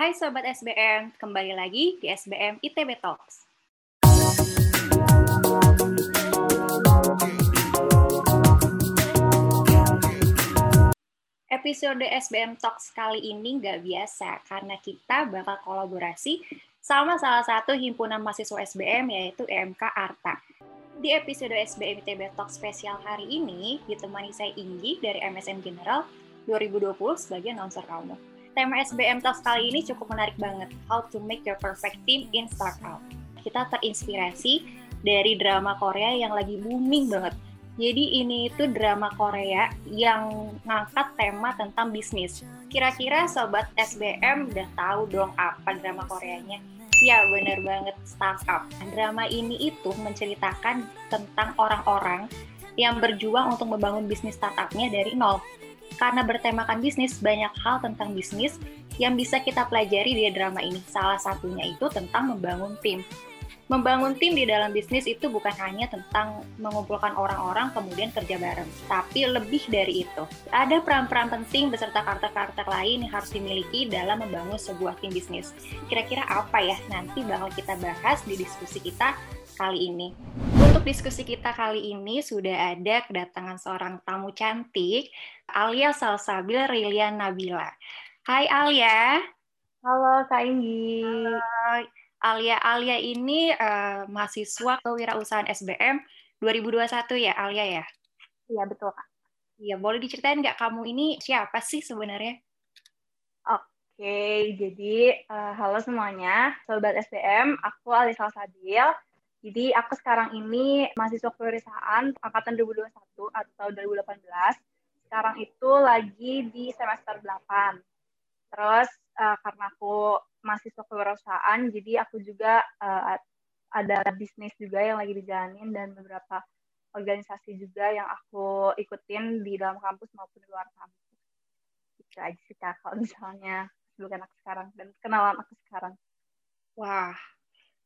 Hai Sobat SBM, kembali lagi di SBM ITB Talks. Episode SBM Talks kali ini nggak biasa karena kita bakal kolaborasi sama salah satu himpunan mahasiswa SBM yaitu EMK Arta. Di episode SBM ITB Talk spesial hari ini ditemani saya Inggi dari MSN General 2020 sebagai announcer kamu. Tema SBM Talks kali ini cukup menarik banget, How to Make Your Perfect Team in Startup. Kita terinspirasi dari drama Korea yang lagi booming banget. Jadi ini itu drama Korea yang ngangkat tema tentang bisnis. Kira-kira sobat SBM udah tahu dong apa drama Koreanya? Ya bener banget, startup. Drama ini itu menceritakan tentang orang-orang yang berjuang untuk membangun bisnis startupnya dari nol karena bertemakan bisnis, banyak hal tentang bisnis yang bisa kita pelajari di drama ini. Salah satunya itu tentang membangun tim. Membangun tim di dalam bisnis itu bukan hanya tentang mengumpulkan orang-orang kemudian kerja bareng, tapi lebih dari itu. Ada peran-peran penting beserta karakter-karakter lain yang harus dimiliki dalam membangun sebuah tim bisnis. Kira-kira apa ya? Nanti bakal kita bahas di diskusi kita kali ini. Untuk diskusi kita kali ini sudah ada kedatangan seorang tamu cantik, Alia Salsabil Rilian Nabila. Hai Alia. Halo Kak Inggi. Halo. Alia Alia ini uh, mahasiswa kewirausahaan SBM 2021 ya Alia ya? Iya betul Kak. Iya, boleh diceritain nggak kamu ini siapa sih sebenarnya? Oke, jadi uh, halo semuanya, Sobat SBM, aku Alia Salsabil. Jadi aku sekarang ini mahasiswa kewirausahaan angkatan 2021 atau 2018. Sekarang itu lagi di semester 8. Terus uh, karena aku mahasiswa kewirausahaan, jadi aku juga uh, ada bisnis juga yang lagi dijalanin dan beberapa organisasi juga yang aku ikutin di dalam kampus maupun di luar kampus. Itu aja sih kak, kalau misalnya bukan aku sekarang dan kenalan aku sekarang. Wah,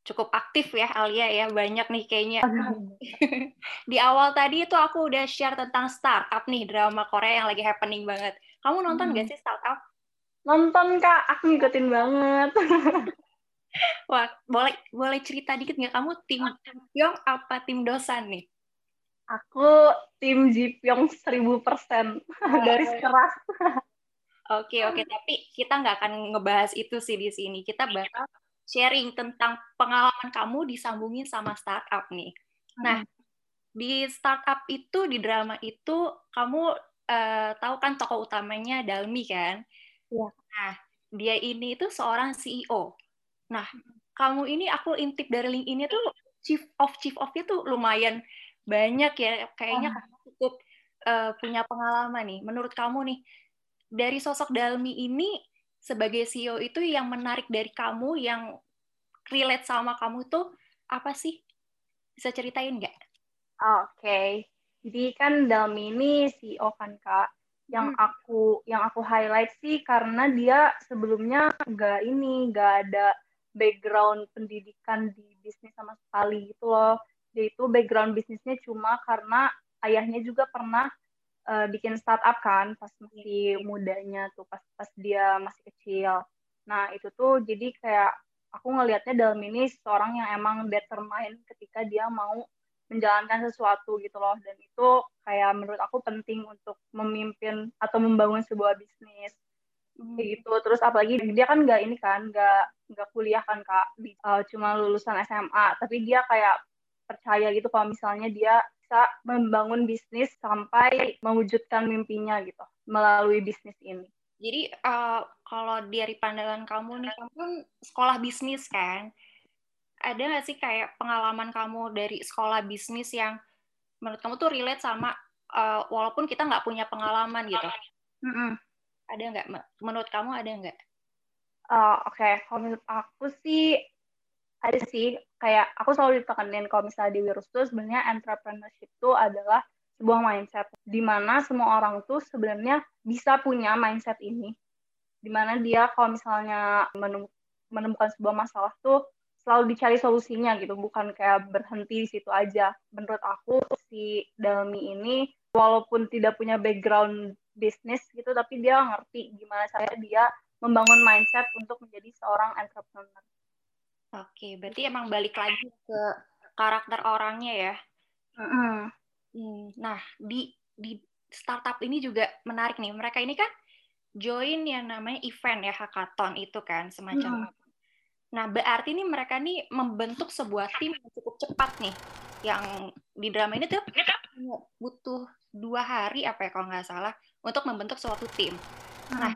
cukup aktif ya Alia ya, banyak nih kayaknya. di awal tadi itu aku udah share tentang startup nih, drama Korea yang lagi happening banget. Kamu nonton hmm. gak sih startup? Nonton kak, aku ngikutin banget. Wah, boleh boleh cerita dikit nggak kamu tim Jipyong apa tim Dosan nih? Aku tim Jipyong seribu persen dari keras. Oke oke, tapi kita nggak akan ngebahas itu sih di sini. Kita bakal sharing tentang pengalaman kamu disambungin sama startup nih. Nah, di startup itu di drama itu kamu uh, tahu kan tokoh utamanya Dalmi kan? Iya. Nah, dia ini itu seorang CEO. Nah, kamu ini aku intip dari link ini tuh chief of chief of tuh lumayan banyak ya. Kayaknya oh. kamu cukup uh, punya pengalaman nih. Menurut kamu nih, dari sosok Dalmi ini sebagai CEO itu yang menarik dari kamu, yang relate sama kamu tuh apa sih? Bisa ceritain nggak? Oke, okay. jadi kan Dalmi ini CEO kan kak yang hmm. aku yang aku highlight sih karena dia sebelumnya nggak ini nggak ada background pendidikan di bisnis sama sekali gitu loh dia itu background bisnisnya cuma karena ayahnya juga pernah uh, bikin startup kan pas masih mudanya tuh pas pas dia masih kecil. Nah itu tuh jadi kayak aku ngelihatnya dalam ini seorang yang emang determined ketika dia mau menjalankan sesuatu gitu loh. Dan itu kayak menurut aku penting untuk memimpin atau membangun sebuah bisnis. Hmm. gitu. Terus apalagi dia kan nggak ini kan nggak nggak kuliah kan kak. Uh, cuma lulusan SMA tapi dia kayak percaya gitu kalau misalnya dia bisa membangun bisnis sampai mewujudkan mimpinya gitu melalui bisnis ini jadi uh, kalau dari pandangan kamu nih kamu kan sekolah bisnis kan ada nggak sih kayak pengalaman kamu dari sekolah bisnis yang menurut kamu tuh relate sama uh, walaupun kita nggak punya pengalaman gitu? Mm -hmm. Ada nggak? Menurut kamu ada nggak? Uh, Oke, okay. kalau menurut aku sih ada sih. Kayak aku selalu ditekenin kalau misalnya di Wirus tuh sebenarnya entrepreneurship itu adalah sebuah mindset di mana semua orang tuh sebenarnya bisa punya mindset ini. Di mana dia kalau misalnya menemukan sebuah masalah tuh selalu dicari solusinya gitu bukan kayak berhenti di situ aja menurut aku si Dalmi ini walaupun tidak punya background bisnis gitu tapi dia ngerti gimana cara dia membangun mindset untuk menjadi seorang entrepreneur. Oke, berarti emang balik lagi ke karakter orangnya ya. Mm -hmm. Nah, di di startup ini juga menarik nih. Mereka ini kan join yang namanya event ya hackathon itu kan semacam. Mm. Nah, berarti ini mereka nih membentuk sebuah tim yang cukup cepat nih. Yang di drama ini tuh butuh dua hari apa ya kalau nggak salah untuk membentuk suatu tim. Nah,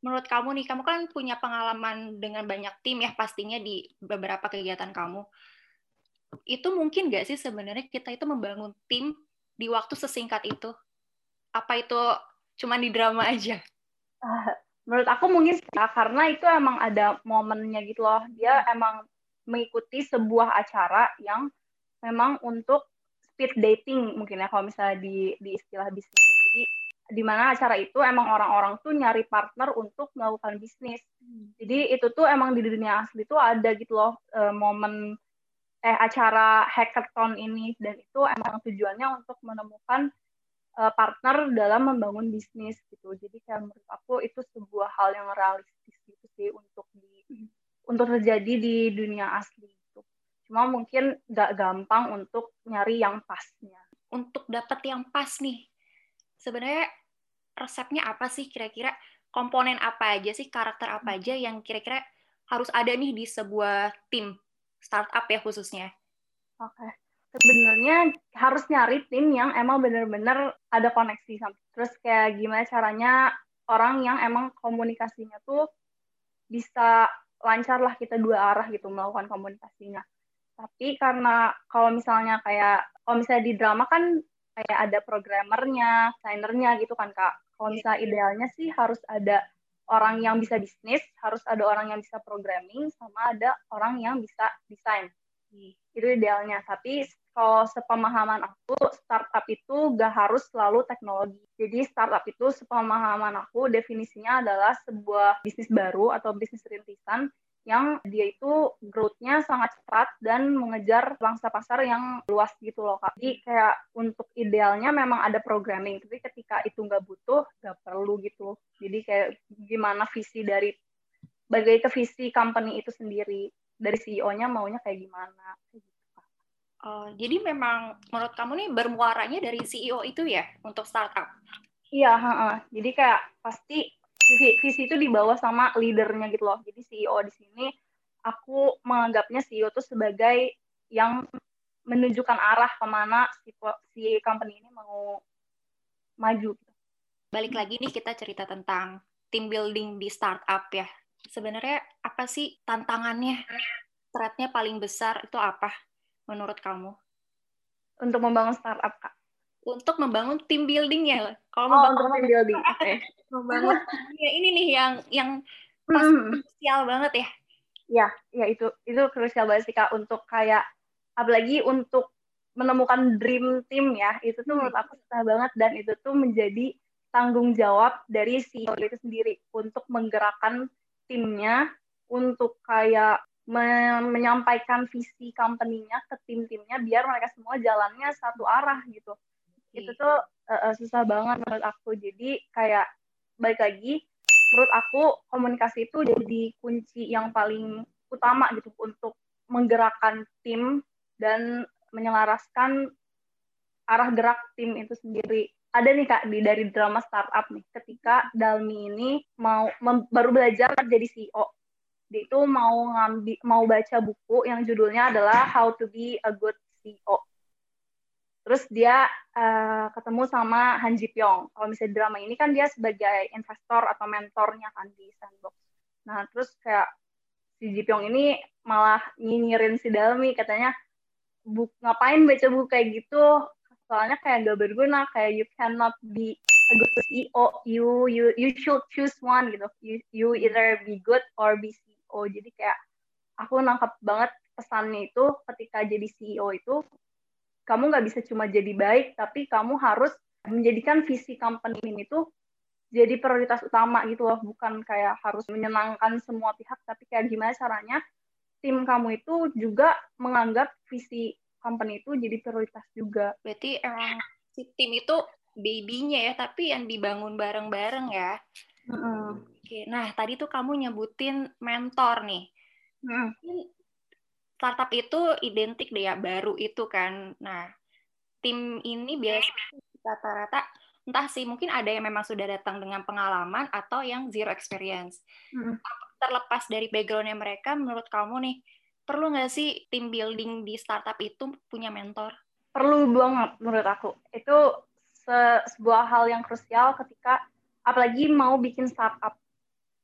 menurut kamu nih, kamu kan punya pengalaman dengan banyak tim ya pastinya di beberapa kegiatan kamu. Itu mungkin nggak sih sebenarnya kita itu membangun tim di waktu sesingkat itu? Apa itu cuma di drama aja? Uh, menurut aku mungkin karena itu emang ada momennya gitu loh. Dia emang mengikuti sebuah acara yang memang untuk speed dating mungkin ya kalau misalnya di di istilah bisnis. Jadi di mana acara itu emang orang-orang tuh nyari partner untuk melakukan bisnis. Hmm. Jadi itu tuh emang di dunia asli tuh ada gitu loh uh, momen eh acara hackathon ini dan itu emang tujuannya untuk menemukan uh, partner dalam membangun bisnis gitu. Jadi kayak menurut aku itu sebuah hal yang realistis gitu sih untuk di hmm. untuk terjadi di dunia asli itu. Cuma mungkin nggak gampang untuk nyari yang pasnya. Untuk dapat yang pas nih, sebenarnya resepnya apa sih kira-kira komponen apa aja sih karakter apa hmm. aja yang kira-kira harus ada nih di sebuah tim startup ya khususnya. Oke. Okay. Sebenarnya harus nyari tim yang emang bener-bener ada koneksi sama. Terus kayak gimana caranya orang yang emang komunikasinya tuh bisa lancar lah kita dua arah gitu melakukan komunikasinya. Tapi karena kalau misalnya kayak kalau misalnya di drama kan kayak ada programmernya, designernya gitu kan kak. Kalau misalnya idealnya sih harus ada orang yang bisa bisnis, harus ada orang yang bisa programming, sama ada orang yang bisa desain. Hmm. Itu idealnya. Tapi kalau sepemahaman aku, startup itu gak harus selalu teknologi. Jadi startup itu sepemahaman aku definisinya adalah sebuah bisnis baru atau bisnis rintisan yang dia itu growth-nya sangat cepat dan mengejar bangsa pasar yang luas gitu loh kak. Jadi kayak untuk idealnya memang ada programming, tapi ketika itu nggak butuh, nggak perlu gitu. Jadi kayak gimana visi dari bagai ke visi company itu sendiri dari CEO-nya maunya kayak gimana. Gitu, uh, jadi memang menurut kamu nih bermuaranya dari CEO itu ya untuk startup? Iya, uh, uh. jadi kayak pasti visi itu dibawa sama leadernya gitu loh. Jadi CEO di sini aku menganggapnya CEO itu sebagai yang menunjukkan arah ke mana si, si company ini mau maju. Balik lagi nih kita cerita tentang team building di startup ya. Sebenarnya apa sih tantangannya? Threat-nya paling besar itu apa menurut kamu? Untuk membangun startup, Kak untuk membangun tim buildingnya. Kalau oh, membangun tim building, okay. membangun ya ini nih yang yang pas hmm. krusial banget ya. Ya, ya itu itu krusial banget sih kak untuk kayak apalagi untuk menemukan dream team ya itu tuh hmm. menurut aku susah banget dan itu tuh menjadi tanggung jawab dari CEO itu sendiri untuk menggerakkan timnya untuk kayak menyampaikan visi company-nya ke tim-timnya biar mereka semua jalannya satu arah gitu itu tuh uh, susah banget menurut aku. Jadi kayak balik lagi menurut aku komunikasi itu jadi kunci yang paling utama gitu untuk menggerakkan tim dan menyelaraskan arah gerak tim itu sendiri. Ada nih kak di dari drama startup nih. Ketika Dalmi ini mau baru belajar jadi CEO dia itu mau ngambil mau baca buku yang judulnya adalah How to be a Good CEO Terus dia uh, ketemu sama Han Ji Pyong. Kalau misalnya drama ini kan dia sebagai investor atau mentornya kan di Sandbox. Nah, terus kayak si Ji Pyong ini malah nyinyirin si Dalmi katanya buk ngapain baca buku kayak gitu soalnya kayak gak berguna kayak you cannot be a good CEO you you you should choose one gitu you you either be good or be CEO jadi kayak aku nangkap banget pesannya itu ketika jadi CEO itu kamu nggak bisa cuma jadi baik, tapi kamu harus menjadikan visi company ini tuh jadi prioritas utama gitu loh, bukan kayak harus menyenangkan semua pihak, tapi kayak gimana caranya tim kamu itu juga menganggap visi company itu jadi prioritas juga. Berarti emang si tim itu baby-nya ya, tapi yang dibangun bareng-bareng ya. Mm. Oke, nah tadi tuh kamu nyebutin mentor nih. Mm. Startup itu identik deh ya baru itu kan. Nah, tim ini biasa rata-rata entah sih mungkin ada yang memang sudah datang dengan pengalaman atau yang zero experience. Mm. Terlepas dari backgroundnya mereka, menurut kamu nih perlu nggak sih tim building di startup itu punya mentor? Perlu banget menurut aku. Itu se sebuah hal yang krusial ketika apalagi mau bikin startup.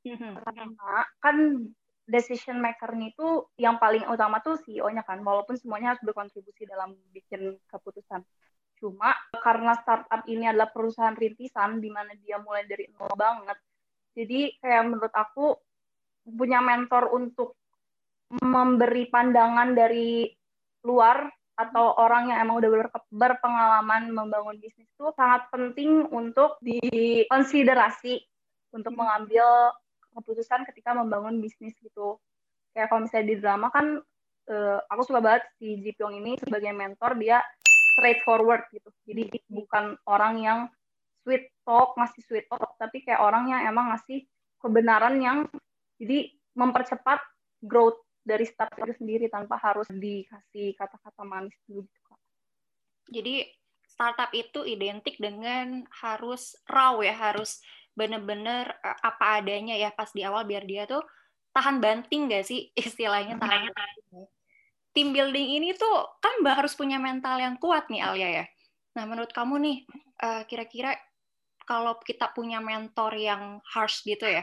Mm-hmm. Karena kan decision maker-nya itu yang paling utama tuh CEO-nya kan, walaupun semuanya harus berkontribusi dalam bikin keputusan. Cuma karena startup ini adalah perusahaan rintisan di mana dia mulai dari nol banget. Jadi kayak menurut aku punya mentor untuk memberi pandangan dari luar atau orang yang emang udah berpengalaman membangun bisnis itu sangat penting untuk dikonsiderasi untuk mengambil keputusan ketika membangun bisnis gitu. Kayak kalau misalnya di drama kan uh, aku suka banget si Ji Pyong ini sebagai mentor dia straightforward gitu. Jadi bukan orang yang sweet talk, masih sweet talk, tapi kayak orang yang emang ngasih kebenaran yang jadi mempercepat growth dari startup itu sendiri tanpa harus dikasih kata-kata manis dulu gitu. Jadi startup itu identik dengan harus raw ya, harus bener-bener eh, apa adanya ya pas di awal biar dia tuh tahan banting gak sih istilahnya tahan banting tim building ini tuh kan mbak harus punya mental yang kuat nih Alia ya. Nah menurut kamu nih uh, kira-kira kalau kita punya mentor yang harsh gitu ya,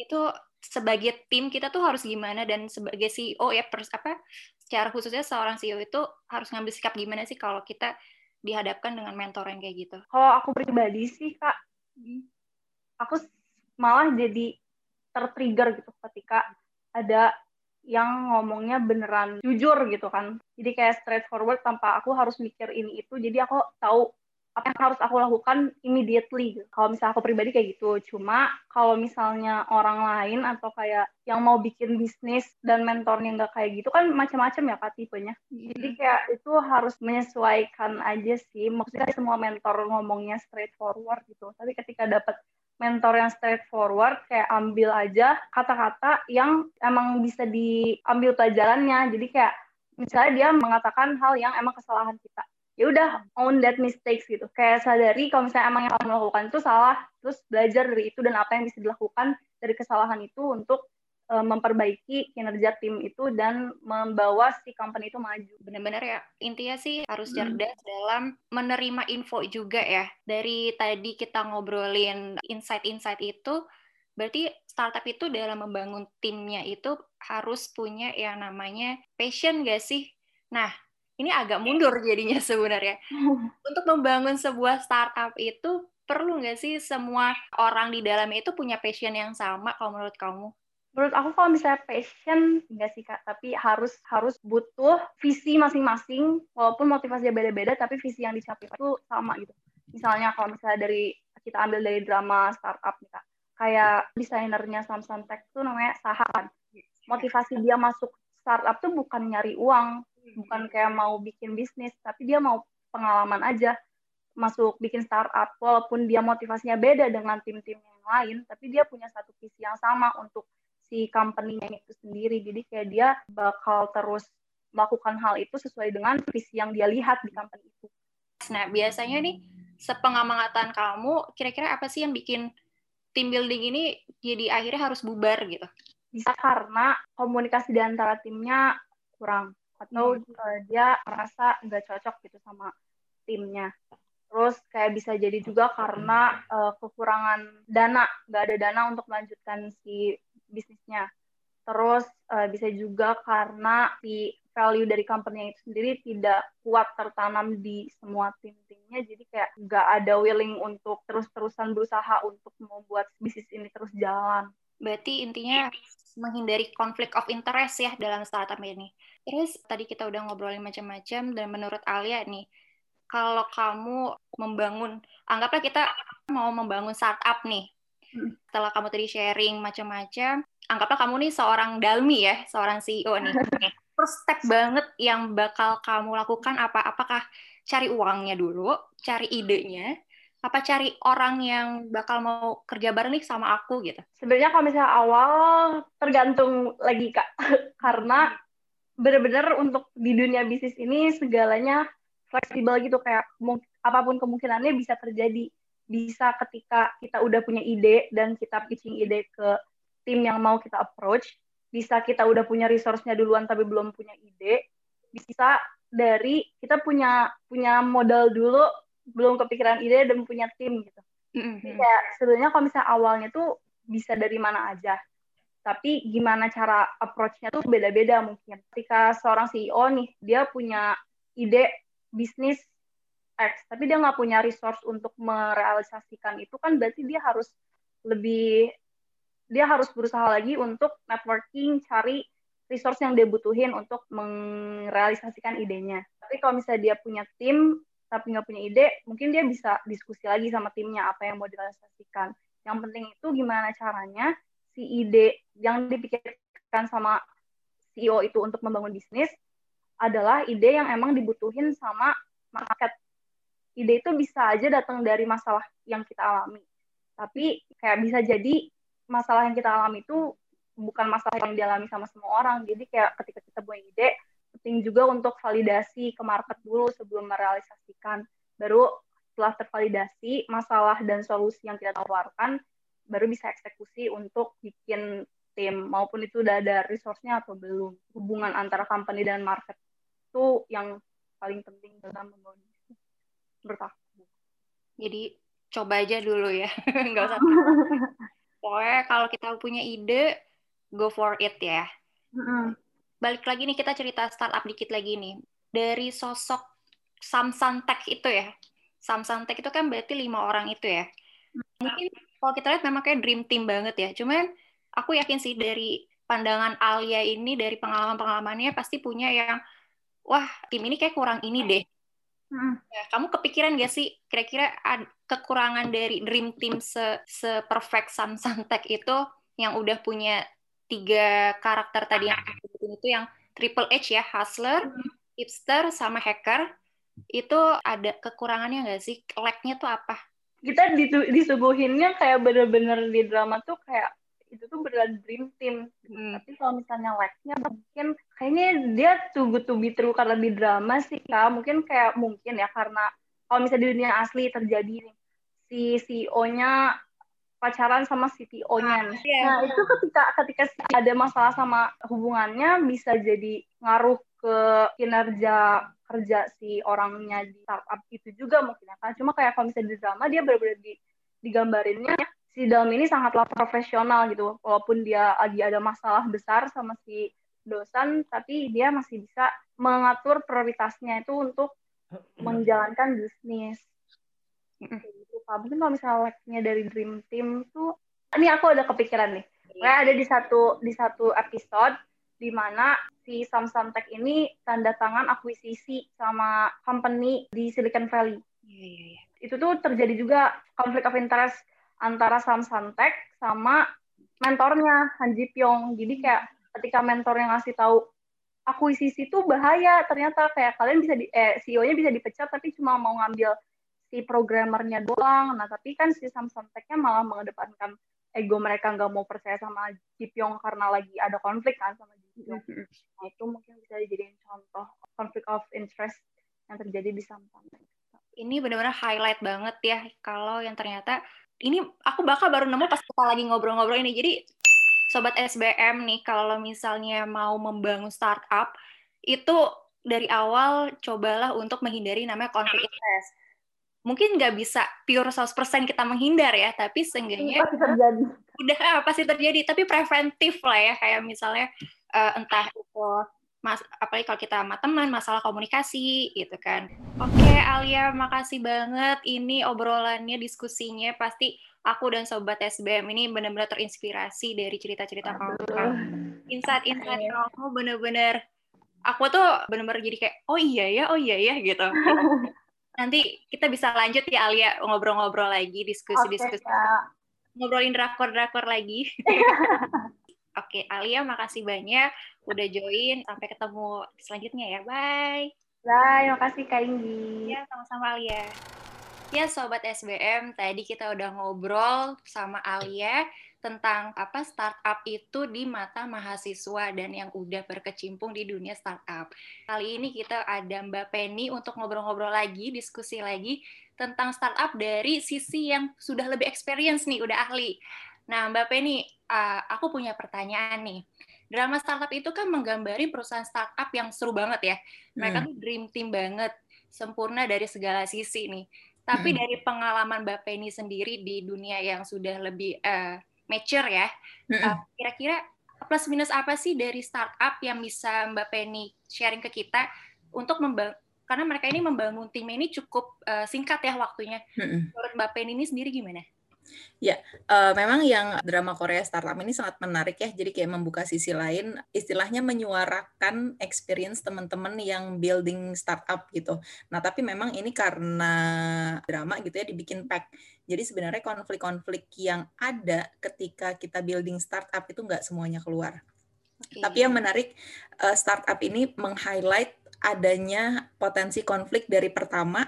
itu sebagai tim kita tuh harus gimana dan sebagai CEO ya pers apa secara khususnya seorang CEO itu harus ngambil sikap gimana sih kalau kita dihadapkan dengan mentor yang kayak gitu? Kalau aku pribadi sih kak, hmm. Aku malah jadi tertrigger gitu ketika ada yang ngomongnya beneran jujur gitu kan. Jadi kayak straightforward tanpa aku harus mikir ini itu. Jadi aku tahu apa yang harus aku lakukan immediately. Kalau misalnya aku pribadi kayak gitu. Cuma kalau misalnya orang lain atau kayak yang mau bikin bisnis dan mentornya nggak kayak gitu kan macam-macam ya kak tipenya. Jadi kayak itu harus menyesuaikan aja sih. Maksudnya semua mentor ngomongnya straightforward gitu. Tapi ketika dapat mentor yang straightforward kayak ambil aja kata-kata yang emang bisa diambil pelajarannya. Jadi kayak misalnya dia mengatakan hal yang emang kesalahan kita. Ya udah own that mistakes gitu. Kayak sadari kalau misalnya emang yang kamu lakukan itu salah terus belajar dari itu dan apa yang bisa dilakukan dari kesalahan itu untuk uh, memperbaiki kinerja tim itu dan membawa si company itu maju. Benar-benar ya, intinya sih harus hmm. cerdas hmm. dalam menerima info juga ya. Dari tadi kita ngobrolin insight-insight itu, berarti startup itu dalam membangun timnya itu harus punya yang namanya passion gak sih? Nah, ini agak mundur jadinya sebenarnya. Untuk membangun sebuah startup itu perlu nggak sih semua orang di dalamnya itu punya passion yang sama kalau menurut kamu? Menurut aku kalau misalnya passion enggak sih kak. Tapi harus harus butuh visi masing-masing walaupun motivasinya beda-beda tapi visi yang dicapai itu sama gitu. Misalnya kalau misalnya dari kita ambil dari drama startup nih kak. Kayak desainernya Samsung Tech tuh namanya Saha. Kan motivasi dia masuk startup tuh bukan nyari uang bukan kayak mau bikin bisnis tapi dia mau pengalaman aja. Masuk bikin startup walaupun dia motivasinya beda dengan tim-tim yang lain tapi dia punya satu visi yang sama untuk si company-nya itu sendiri. Jadi kayak dia bakal terus melakukan hal itu sesuai dengan visi yang dia lihat di company itu. Nah, biasanya nih sepengamatan kamu, kira-kira apa sih yang bikin team building ini jadi akhirnya harus bubar gitu? Bisa karena komunikasi di antara timnya kurang atau hmm. uh, dia merasa nggak cocok gitu sama timnya. Terus kayak bisa jadi juga karena uh, kekurangan dana, nggak ada dana untuk melanjutkan si bisnisnya. Terus uh, bisa juga karena si value dari company itu sendiri tidak kuat tertanam di semua tim-timnya, jadi kayak nggak ada willing untuk terus-terusan berusaha untuk membuat bisnis ini terus jalan. Berarti intinya menghindari konflik of interest ya dalam startup ini. Terus tadi kita udah ngobrolin macam-macam dan menurut Alia nih, kalau kamu membangun, anggaplah kita mau membangun startup nih, setelah kamu tadi sharing macam-macam, anggaplah kamu nih seorang dalmi ya, seorang CEO nih. First step banget yang bakal kamu lakukan apa? Apakah cari uangnya dulu, cari idenya, apa cari orang yang bakal mau kerja bareng nih sama aku gitu? Sebenarnya kalau misalnya awal tergantung lagi kak, karena benar-benar untuk di dunia bisnis ini segalanya fleksibel gitu kayak apa pun kemungkinannya bisa terjadi. Bisa ketika kita udah punya ide dan kita pitching ide ke tim yang mau kita approach, bisa kita udah punya resource-nya duluan tapi belum punya ide, bisa dari kita punya punya modal dulu belum kepikiran ide dan punya tim gitu. Mm-hmm. Kayak sebenarnya kalau misalnya awalnya tuh bisa dari mana aja. Tapi gimana cara approach-nya tuh beda-beda mungkin. Ketika seorang CEO nih, dia punya ide bisnis X, tapi dia nggak punya resource untuk merealisasikan itu kan berarti dia harus lebih dia harus berusaha lagi untuk networking, cari resource yang dia butuhin untuk merealisasikan idenya. Tapi kalau misalnya dia punya tim, tapi nggak punya ide, mungkin dia bisa diskusi lagi sama timnya apa yang mau direalisasikan. Yang penting itu gimana caranya si ide yang dipikirkan sama CEO itu untuk membangun bisnis adalah ide yang emang dibutuhin sama market. Ide itu bisa aja datang dari masalah yang kita alami. Tapi kayak bisa jadi masalah yang kita alami itu bukan masalah yang dialami sama semua orang. Jadi kayak ketika kita punya ide, penting juga untuk validasi ke market dulu sebelum merealisasikan. Baru setelah tervalidasi, masalah dan solusi yang kita tawarkan, baru bisa eksekusi untuk bikin tim, maupun itu udah ada resource-nya atau belum. Hubungan antara company dan market itu yang paling penting dalam membangun menurut aku. Jadi coba aja dulu ya, nggak usah. Pokoknya kalau kita punya ide, go for it ya. Mm -hmm balik lagi nih kita cerita startup dikit lagi nih. Dari sosok Samsung Tech itu ya. Samsung Tech itu kan berarti lima orang itu ya. Mungkin kalau kita lihat memang kayak dream team banget ya. Cuman aku yakin sih dari pandangan Alia ini dari pengalaman-pengalamannya pasti punya yang wah tim ini kayak kurang ini deh. Hmm. Ya, kamu kepikiran gak sih kira-kira kekurangan dari dream team se, se perfect Samsung Tech itu yang udah punya tiga karakter tadi yang itu yang triple H ya, hustler, hmm. hipster, sama hacker. Itu ada kekurangannya nggak sih? Lag-nya tuh apa? Kita disuguhinnya kayak bener-bener di drama tuh kayak itu tuh beneran dream team. Hmm. Tapi kalau misalnya lag-nya mungkin kayaknya dia too good to be true karena di drama sih kak. Mungkin kayak mungkin ya karena kalau misalnya di dunia asli terjadi nih si CEO-nya pacaran sama CTO-nya nih. Yeah. Nah, itu ketika ketika ada masalah sama hubungannya bisa jadi ngaruh ke kinerja kerja si orangnya di startup itu juga mungkin ya kan. Cuma kayak kalau misalnya di drama dia benar-benar di, digambarinnya si ini sangatlah profesional gitu. Walaupun dia lagi ada masalah besar sama si dosen, tapi dia masih bisa mengatur prioritasnya itu untuk menjalankan bisnis lupa mungkin kalau misalnya like-nya dari Dream Team tuh ini aku ada kepikiran nih kayak ada di satu di satu episode di mana si Samsung Tech ini tanda tangan akuisisi sama company di Silicon Valley. Iya, iya, iya. Itu tuh terjadi juga konflik of interest antara Samsung Tech sama mentornya Han Ji Pyong. Jadi kayak ketika mentornya ngasih tahu akuisisi itu bahaya, ternyata kayak kalian bisa di, eh, CEO-nya bisa dipecat tapi cuma mau ngambil si programmernya doang. Nah, tapi kan si Samsung Tech-nya malah mengedepankan ego mereka nggak mau percaya sama Ji Pyong karena lagi ada konflik kan sama Ji Pyong. Mm-hmm. Nah, itu mungkin bisa dijadiin contoh konflik of interest yang terjadi di Samsung Tech. Ini benar-benar highlight banget ya kalau yang ternyata ini aku bakal baru nemu pas kita lagi ngobrol-ngobrol ini. Jadi sobat SBM nih kalau misalnya mau membangun startup itu dari awal cobalah untuk menghindari namanya konflik interest mungkin nggak bisa pure 100% kita menghindar ya, tapi seenggaknya pasti terjadi. udah ah, pasti terjadi, tapi preventif lah ya, kayak misalnya uh, entah itu mas apalagi kalau kita sama teman masalah komunikasi gitu kan. Oke Alia, makasih banget ini obrolannya, diskusinya pasti aku dan sobat SBM ini benar-benar terinspirasi dari cerita-cerita kamu. Insight-insight kamu benar-benar aku tuh benar-benar jadi kayak oh iya ya, oh iya ya gitu. nanti kita bisa lanjut ya Alia ngobrol-ngobrol lagi, diskusi-diskusi. Okay, Ngobrolin drakor-drakor lagi. Oke, okay, Alia makasih banyak udah join. Sampai ketemu selanjutnya ya. Bye. Bye, makasih Kak Inggi. Ya, sama-sama Alia. Ya Sobat SBM, tadi kita udah ngobrol sama Alia tentang apa startup itu di mata mahasiswa dan yang udah berkecimpung di dunia startup. Kali ini kita ada Mbak Penny untuk ngobrol-ngobrol lagi, diskusi lagi tentang startup dari sisi yang sudah lebih experience nih, udah ahli. Nah Mbak Penny, uh, aku punya pertanyaan nih. Drama startup itu kan menggambari perusahaan startup yang seru banget ya. Mereka hmm. tuh dream team banget, sempurna dari segala sisi nih tapi hmm. dari pengalaman Mbak Penny sendiri di dunia yang sudah lebih uh, mature ya, hmm. uh, kira-kira plus minus apa sih dari startup yang bisa Mbak Penny sharing ke kita untuk membangun karena mereka ini membangun tim ini cukup uh, singkat ya waktunya. Hmm. Menurut Mbak Penny ini sendiri gimana? Ya, uh, memang yang drama Korea startup ini sangat menarik ya. Jadi kayak membuka sisi lain, istilahnya menyuarakan experience teman-teman yang building startup gitu. Nah, tapi memang ini karena drama gitu ya dibikin pack. Jadi sebenarnya konflik-konflik yang ada ketika kita building startup itu nggak semuanya keluar. Okay. Tapi yang menarik uh, startup ini meng-highlight adanya potensi konflik dari pertama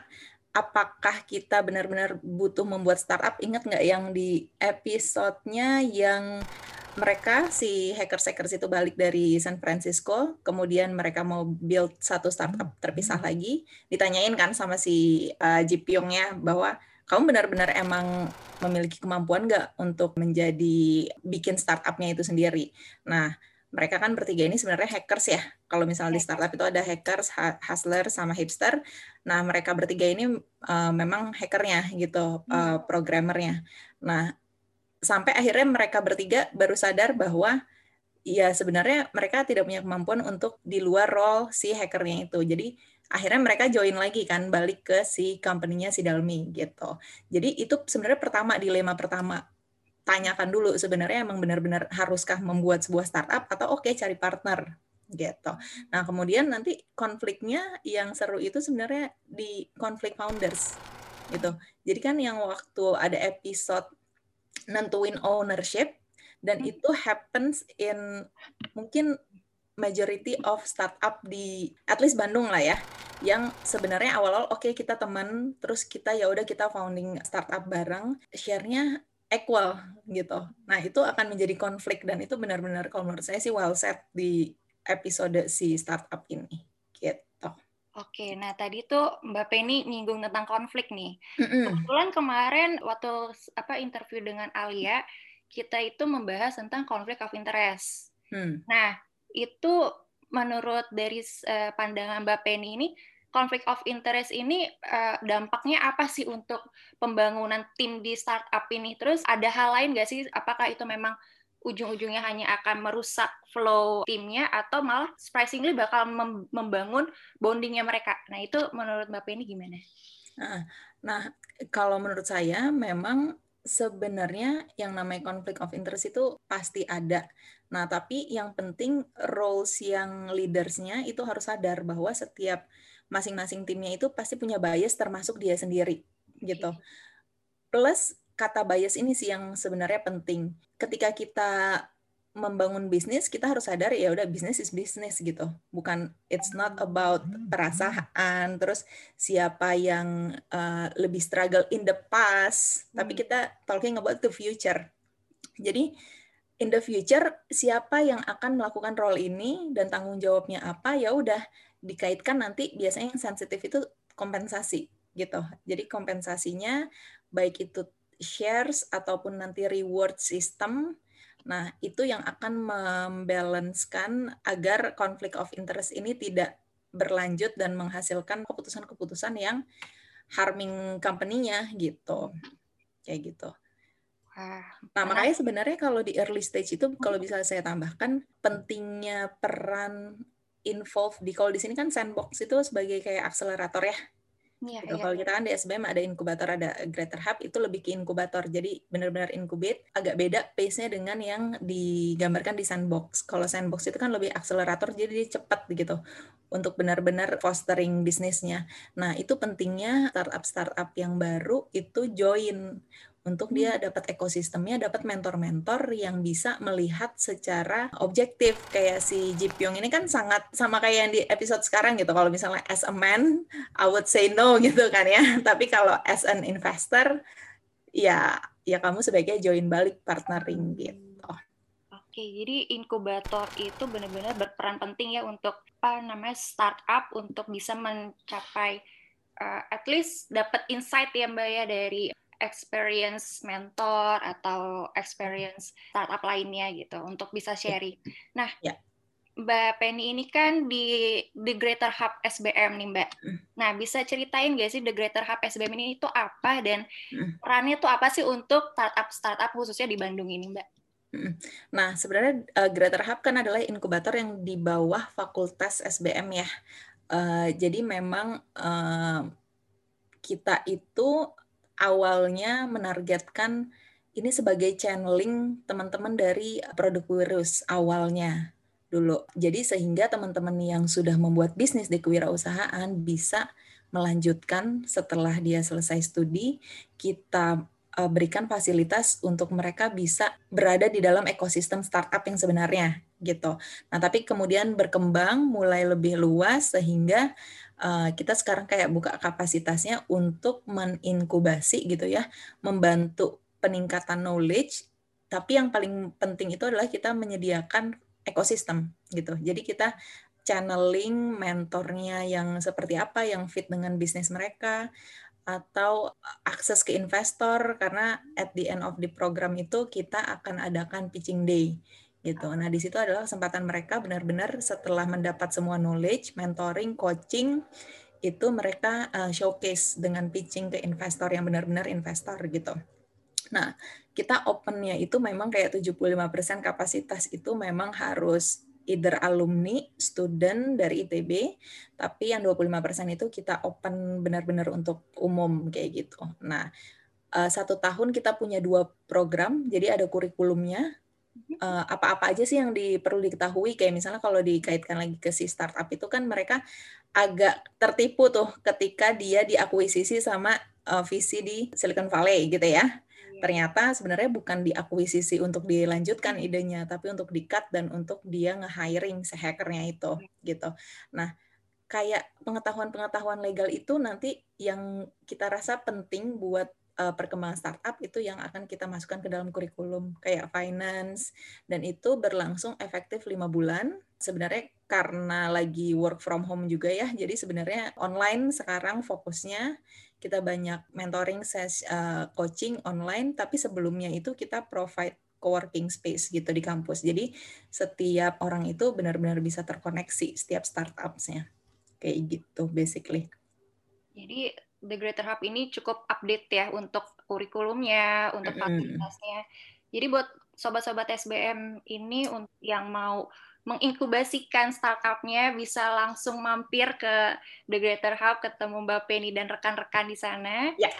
apakah kita benar-benar butuh membuat startup? Ingat nggak yang di episodenya yang mereka si hackers-hackers itu balik dari San Francisco, kemudian mereka mau build satu startup terpisah lagi, ditanyain kan sama si uh, Ji Pyong ya bahwa kamu benar-benar emang memiliki kemampuan nggak untuk menjadi bikin startupnya itu sendiri. Nah, mereka kan bertiga ini sebenarnya hackers ya. Kalau misalnya di startup itu ada hackers, hustler, sama hipster. Nah, mereka bertiga ini uh, memang hackernya gitu, uh, programmernya. Nah, sampai akhirnya mereka bertiga baru sadar bahwa ya sebenarnya mereka tidak punya kemampuan untuk di luar role si hackernya itu. Jadi akhirnya mereka join lagi kan balik ke si company-nya si Dalmi gitu. Jadi itu sebenarnya pertama dilema pertama tanyakan dulu sebenarnya emang benar-benar haruskah membuat sebuah startup atau oke okay, cari partner gitu. Nah, kemudian nanti konfliknya yang seru itu sebenarnya di konflik founders gitu. Jadi kan yang waktu ada episode nentuin ownership dan hmm. itu happens in mungkin majority of startup di at least Bandung lah ya yang sebenarnya awal-awal oke okay, kita teman terus kita ya udah kita founding startup bareng share-nya equal gitu. Nah, itu akan menjadi konflik dan itu benar-benar kalau menurut saya sih well set di episode si startup ini gitu. Oke, nah tadi tuh Mbak Penny nyinggung tentang konflik nih. Mm-hmm. Kebetulan kemarin waktu apa interview dengan Alia, kita itu membahas tentang konflik of interest. Hmm. Nah, itu menurut dari uh, pandangan Mbak Penny ini konflik of interest ini uh, dampaknya apa sih untuk pembangunan tim di startup ini? Terus ada hal lain nggak sih? Apakah itu memang ujung-ujungnya hanya akan merusak flow timnya atau malah surprisingly bakal membangun bondingnya mereka? Nah itu menurut Mbak Penny gimana? Nah, nah kalau menurut saya memang sebenarnya yang namanya konflik of interest itu pasti ada. Nah, tapi yang penting roles yang leadersnya itu harus sadar bahwa setiap masing-masing timnya itu pasti punya bias termasuk dia sendiri gitu. Plus kata bias ini sih yang sebenarnya penting. Ketika kita membangun bisnis kita harus sadar ya udah bisnis is bisnis gitu bukan it's not about perasaan terus siapa yang uh, lebih struggle in the past tapi hmm. kita talking about the future jadi in the future siapa yang akan melakukan role ini dan tanggung jawabnya apa ya udah dikaitkan nanti biasanya yang sensitif itu kompensasi gitu. Jadi kompensasinya baik itu shares ataupun nanti reward system. Nah, itu yang akan membalancekan agar konflik of interest ini tidak berlanjut dan menghasilkan keputusan-keputusan yang harming company-nya gitu. Kayak gitu. Nah, makanya sebenarnya kalau di early stage itu kalau bisa saya tambahkan pentingnya peran involved di kalau di sini kan sandbox itu sebagai kayak akselerator ya. Iya, gitu. iya. Kalau kita kan di SBM ada inkubator, ada Greater Hub, itu lebih ke inkubator. Jadi benar-benar incubate, agak beda pace-nya dengan yang digambarkan di sandbox. Kalau sandbox itu kan lebih akselerator, jadi dia cepat gitu untuk benar-benar fostering bisnisnya. Nah, itu pentingnya startup-startup yang baru itu join untuk dia hmm. dapat ekosistemnya, dapat mentor-mentor yang bisa melihat secara objektif. Kayak si Ji Pyong ini kan sangat sama kayak yang di episode sekarang gitu. Kalau misalnya as a man, I would say no gitu kan ya. Tapi kalau as an investor, ya ya kamu sebaiknya join balik partnering gitu. Oke, jadi inkubator itu benar-benar berperan penting ya untuk apa namanya startup untuk bisa mencapai uh, at least dapat insight ya Mbak ya dari experience mentor atau experience startup lainnya gitu untuk bisa sharing. Nah, ya. Mbak Penny ini kan di The Greater Hub SBM nih Mbak. Mm. Nah, bisa ceritain gak sih The Greater Hub SBM ini itu apa dan mm. perannya itu apa sih untuk startup-startup khususnya di Bandung ini Mbak? Nah, sebenarnya uh, Greater Hub kan adalah inkubator yang di bawah Fakultas SBM ya. Uh, jadi memang uh, kita itu awalnya menargetkan ini sebagai channeling teman-teman dari produk virus awalnya dulu. Jadi sehingga teman-teman yang sudah membuat bisnis di kewirausahaan bisa melanjutkan setelah dia selesai studi, kita uh, berikan fasilitas untuk mereka bisa berada di dalam ekosistem startup yang sebenarnya gitu. Nah, tapi kemudian berkembang mulai lebih luas sehingga uh, kita sekarang kayak buka kapasitasnya untuk meninkubasi gitu ya, membantu peningkatan knowledge, tapi yang paling penting itu adalah kita menyediakan ekosistem gitu. Jadi kita channeling mentornya yang seperti apa yang fit dengan bisnis mereka, atau akses ke investor karena at the end of the program itu kita akan adakan pitching day gitu. Nah, di situ adalah kesempatan mereka benar-benar setelah mendapat semua knowledge, mentoring, coaching itu mereka uh, showcase dengan pitching ke investor yang benar-benar investor gitu. Nah, kita opennya itu memang kayak 75% kapasitas itu memang harus either alumni, student dari ITB, tapi yang 25% itu kita open benar-benar untuk umum kayak gitu. Nah, eh, satu tahun kita punya dua program, jadi ada kurikulumnya, eh, apa-apa aja sih yang di, perlu diketahui kayak misalnya kalau dikaitkan lagi ke si startup itu kan mereka agak tertipu tuh ketika dia diakuisisi sama uh, visi di Silicon Valley gitu ya ternyata sebenarnya bukan diakuisisi untuk dilanjutkan hmm. idenya tapi untuk di-cut dan untuk dia nge-hiring si hackernya itu hmm. gitu. Nah, kayak pengetahuan-pengetahuan legal itu nanti yang kita rasa penting buat uh, perkembangan startup itu yang akan kita masukkan ke dalam kurikulum kayak finance dan itu berlangsung efektif lima bulan sebenarnya karena lagi work from home juga ya jadi sebenarnya online sekarang fokusnya kita banyak mentoring ses uh, coaching online tapi sebelumnya itu kita provide co-working space gitu di kampus. Jadi setiap orang itu benar-benar bisa terkoneksi setiap startupsnya. Kayak gitu basically. Jadi The Greater Hub ini cukup update ya untuk kurikulumnya, untuk fasilitasnya. Jadi buat sobat-sobat SBM ini yang mau menginkubasikan startupnya bisa langsung mampir ke The Greater Hub ketemu Mbak Penny dan rekan-rekan di sana. Ya.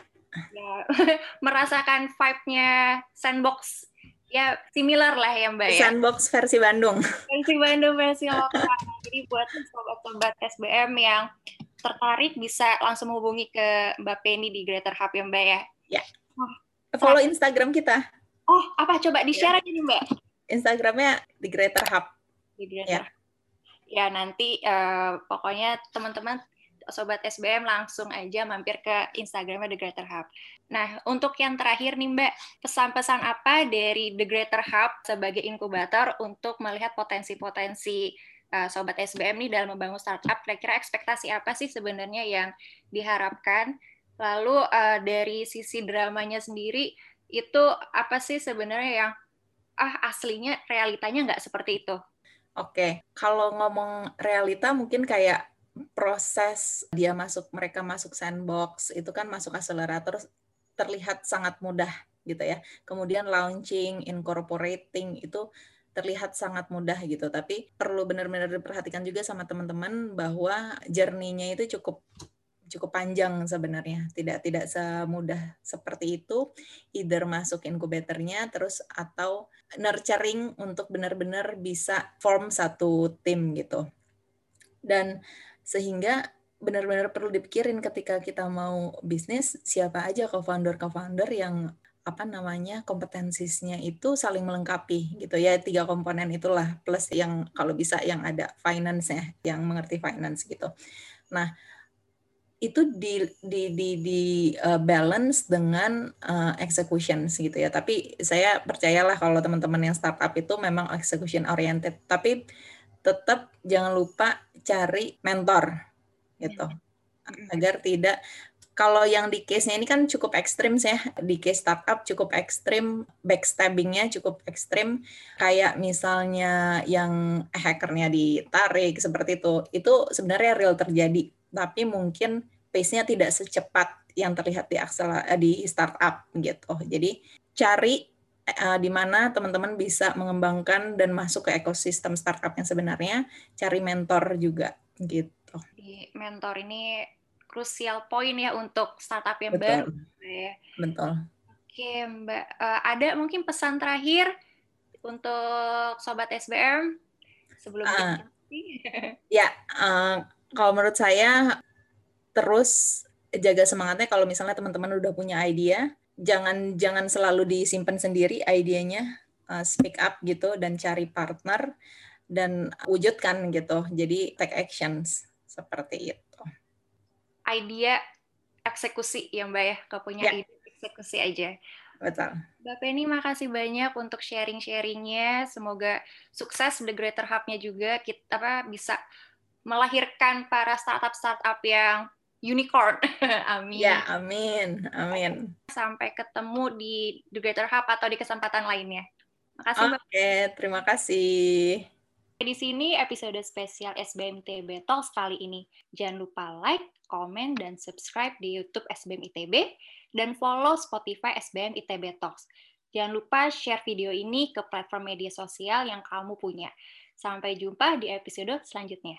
ya merasakan vibe-nya sandbox ya similar lah ya Mbak ya. Sandbox versi Bandung. Versi Bandung versi lokal. Jadi buat sobat-sobat SBM yang tertarik bisa langsung hubungi ke Mbak Penny di Greater Hub ya Mbak ya. Ya. Oh, Follow Instagram kita. Oh, apa coba di-share ya. aja nih Mbak? Instagramnya di Greater Hub di ya. ya nanti uh, pokoknya teman-teman sobat SBM langsung aja mampir ke Instagramnya The Greater Hub. Nah, untuk yang terakhir nih Mbak, pesan-pesan apa dari The Greater Hub sebagai inkubator untuk melihat potensi-potensi uh, sobat SBM nih dalam membangun startup? Kira-kira ekspektasi apa sih sebenarnya yang diharapkan? Lalu uh, dari sisi dramanya sendiri itu apa sih sebenarnya yang ah aslinya realitanya nggak seperti itu? Oke, kalau ngomong realita mungkin kayak proses dia masuk mereka masuk sandbox itu kan masuk akselerator terlihat sangat mudah gitu ya. Kemudian launching, incorporating itu terlihat sangat mudah gitu. Tapi perlu benar-benar diperhatikan juga sama teman-teman bahwa journey-nya itu cukup cukup panjang sebenarnya. Tidak tidak semudah seperti itu. Either masuk inkubatornya terus atau nurturing untuk benar-benar bisa form satu tim gitu. Dan sehingga benar-benar perlu dipikirin ketika kita mau bisnis siapa aja co-founder co-founder yang apa namanya kompetensinya itu saling melengkapi gitu ya tiga komponen itulah plus yang kalau bisa yang ada finance ya yang mengerti finance gitu. Nah itu di di di di uh, balance dengan uh, execution gitu ya. Tapi saya percayalah kalau teman-teman yang startup itu memang execution oriented. Tapi tetap jangan lupa cari mentor gitu. Agar tidak kalau yang di case-nya ini kan cukup ekstrim ya. Di case startup cukup ekstrim, backstabbing-nya cukup ekstrim. Kayak misalnya yang hackernya ditarik seperti itu. Itu sebenarnya real terjadi. Tapi mungkin pace-nya tidak secepat yang terlihat di di startup gitu. Jadi cari uh, di mana teman-teman bisa mengembangkan dan masuk ke ekosistem startup yang sebenarnya, cari mentor juga gitu. Di mentor ini krusial poin ya untuk startup yang Betul. baru. Ya. Betul. Oke, Mbak. Uh, ada mungkin pesan terakhir untuk sobat SBM sebelum uh, Ya, uh, kalau menurut saya terus jaga semangatnya kalau misalnya teman-teman udah punya idea, jangan jangan selalu disimpan sendiri idenya, uh, speak up gitu dan cari partner dan wujudkan gitu. Jadi take actions seperti itu idea eksekusi ya Mbak ya, kalau punya ya. ide eksekusi aja. Betul. Mbak Penny makasih banyak untuk sharing-sharingnya. Semoga sukses The Greater Hub-nya juga kita apa bisa melahirkan para startup-startup yang unicorn. amin. Ya, amin. Amin. Sampai ketemu di The Greater Hub atau di kesempatan lainnya. Makasih, Oke, okay, terima kasih. Di sini episode spesial SBM ITB Talks kali ini. Jangan lupa like, komen, dan subscribe di YouTube SBM ITB, dan follow Spotify SBM ITB Talks. Jangan lupa share video ini ke platform media sosial yang kamu punya. Sampai jumpa di episode selanjutnya.